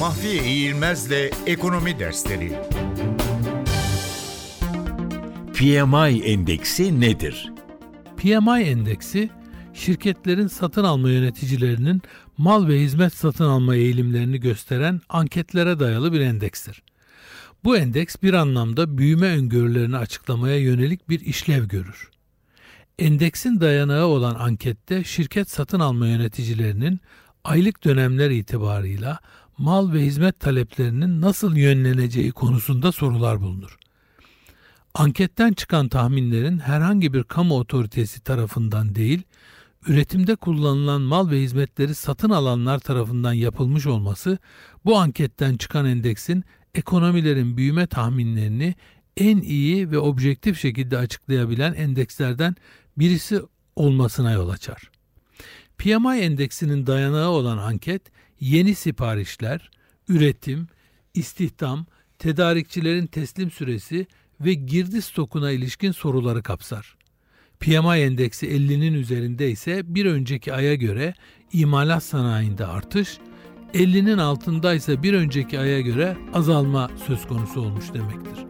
Mahfiye İğilmez'le Ekonomi Dersleri PMI endeksi nedir? PMI endeksi şirketlerin satın alma yöneticilerinin mal ve hizmet satın alma eğilimlerini gösteren anketlere dayalı bir endekstir. Bu endeks bir anlamda büyüme öngörülerini açıklamaya yönelik bir işlev görür. Endeksin dayanağı olan ankette şirket satın alma yöneticilerinin aylık dönemler itibarıyla mal ve hizmet taleplerinin nasıl yönleneceği konusunda sorular bulunur. Anketten çıkan tahminlerin herhangi bir kamu otoritesi tarafından değil, üretimde kullanılan mal ve hizmetleri satın alanlar tarafından yapılmış olması bu anketten çıkan endeksin ekonomilerin büyüme tahminlerini en iyi ve objektif şekilde açıklayabilen endekslerden birisi olmasına yol açar. PMI endeksinin dayanağı olan anket yeni siparişler, üretim, istihdam, tedarikçilerin teslim süresi ve girdi stokuna ilişkin soruları kapsar. PMI endeksi 50'nin üzerinde ise bir önceki aya göre imalat sanayinde artış, 50'nin altındaysa bir önceki aya göre azalma söz konusu olmuş demektir.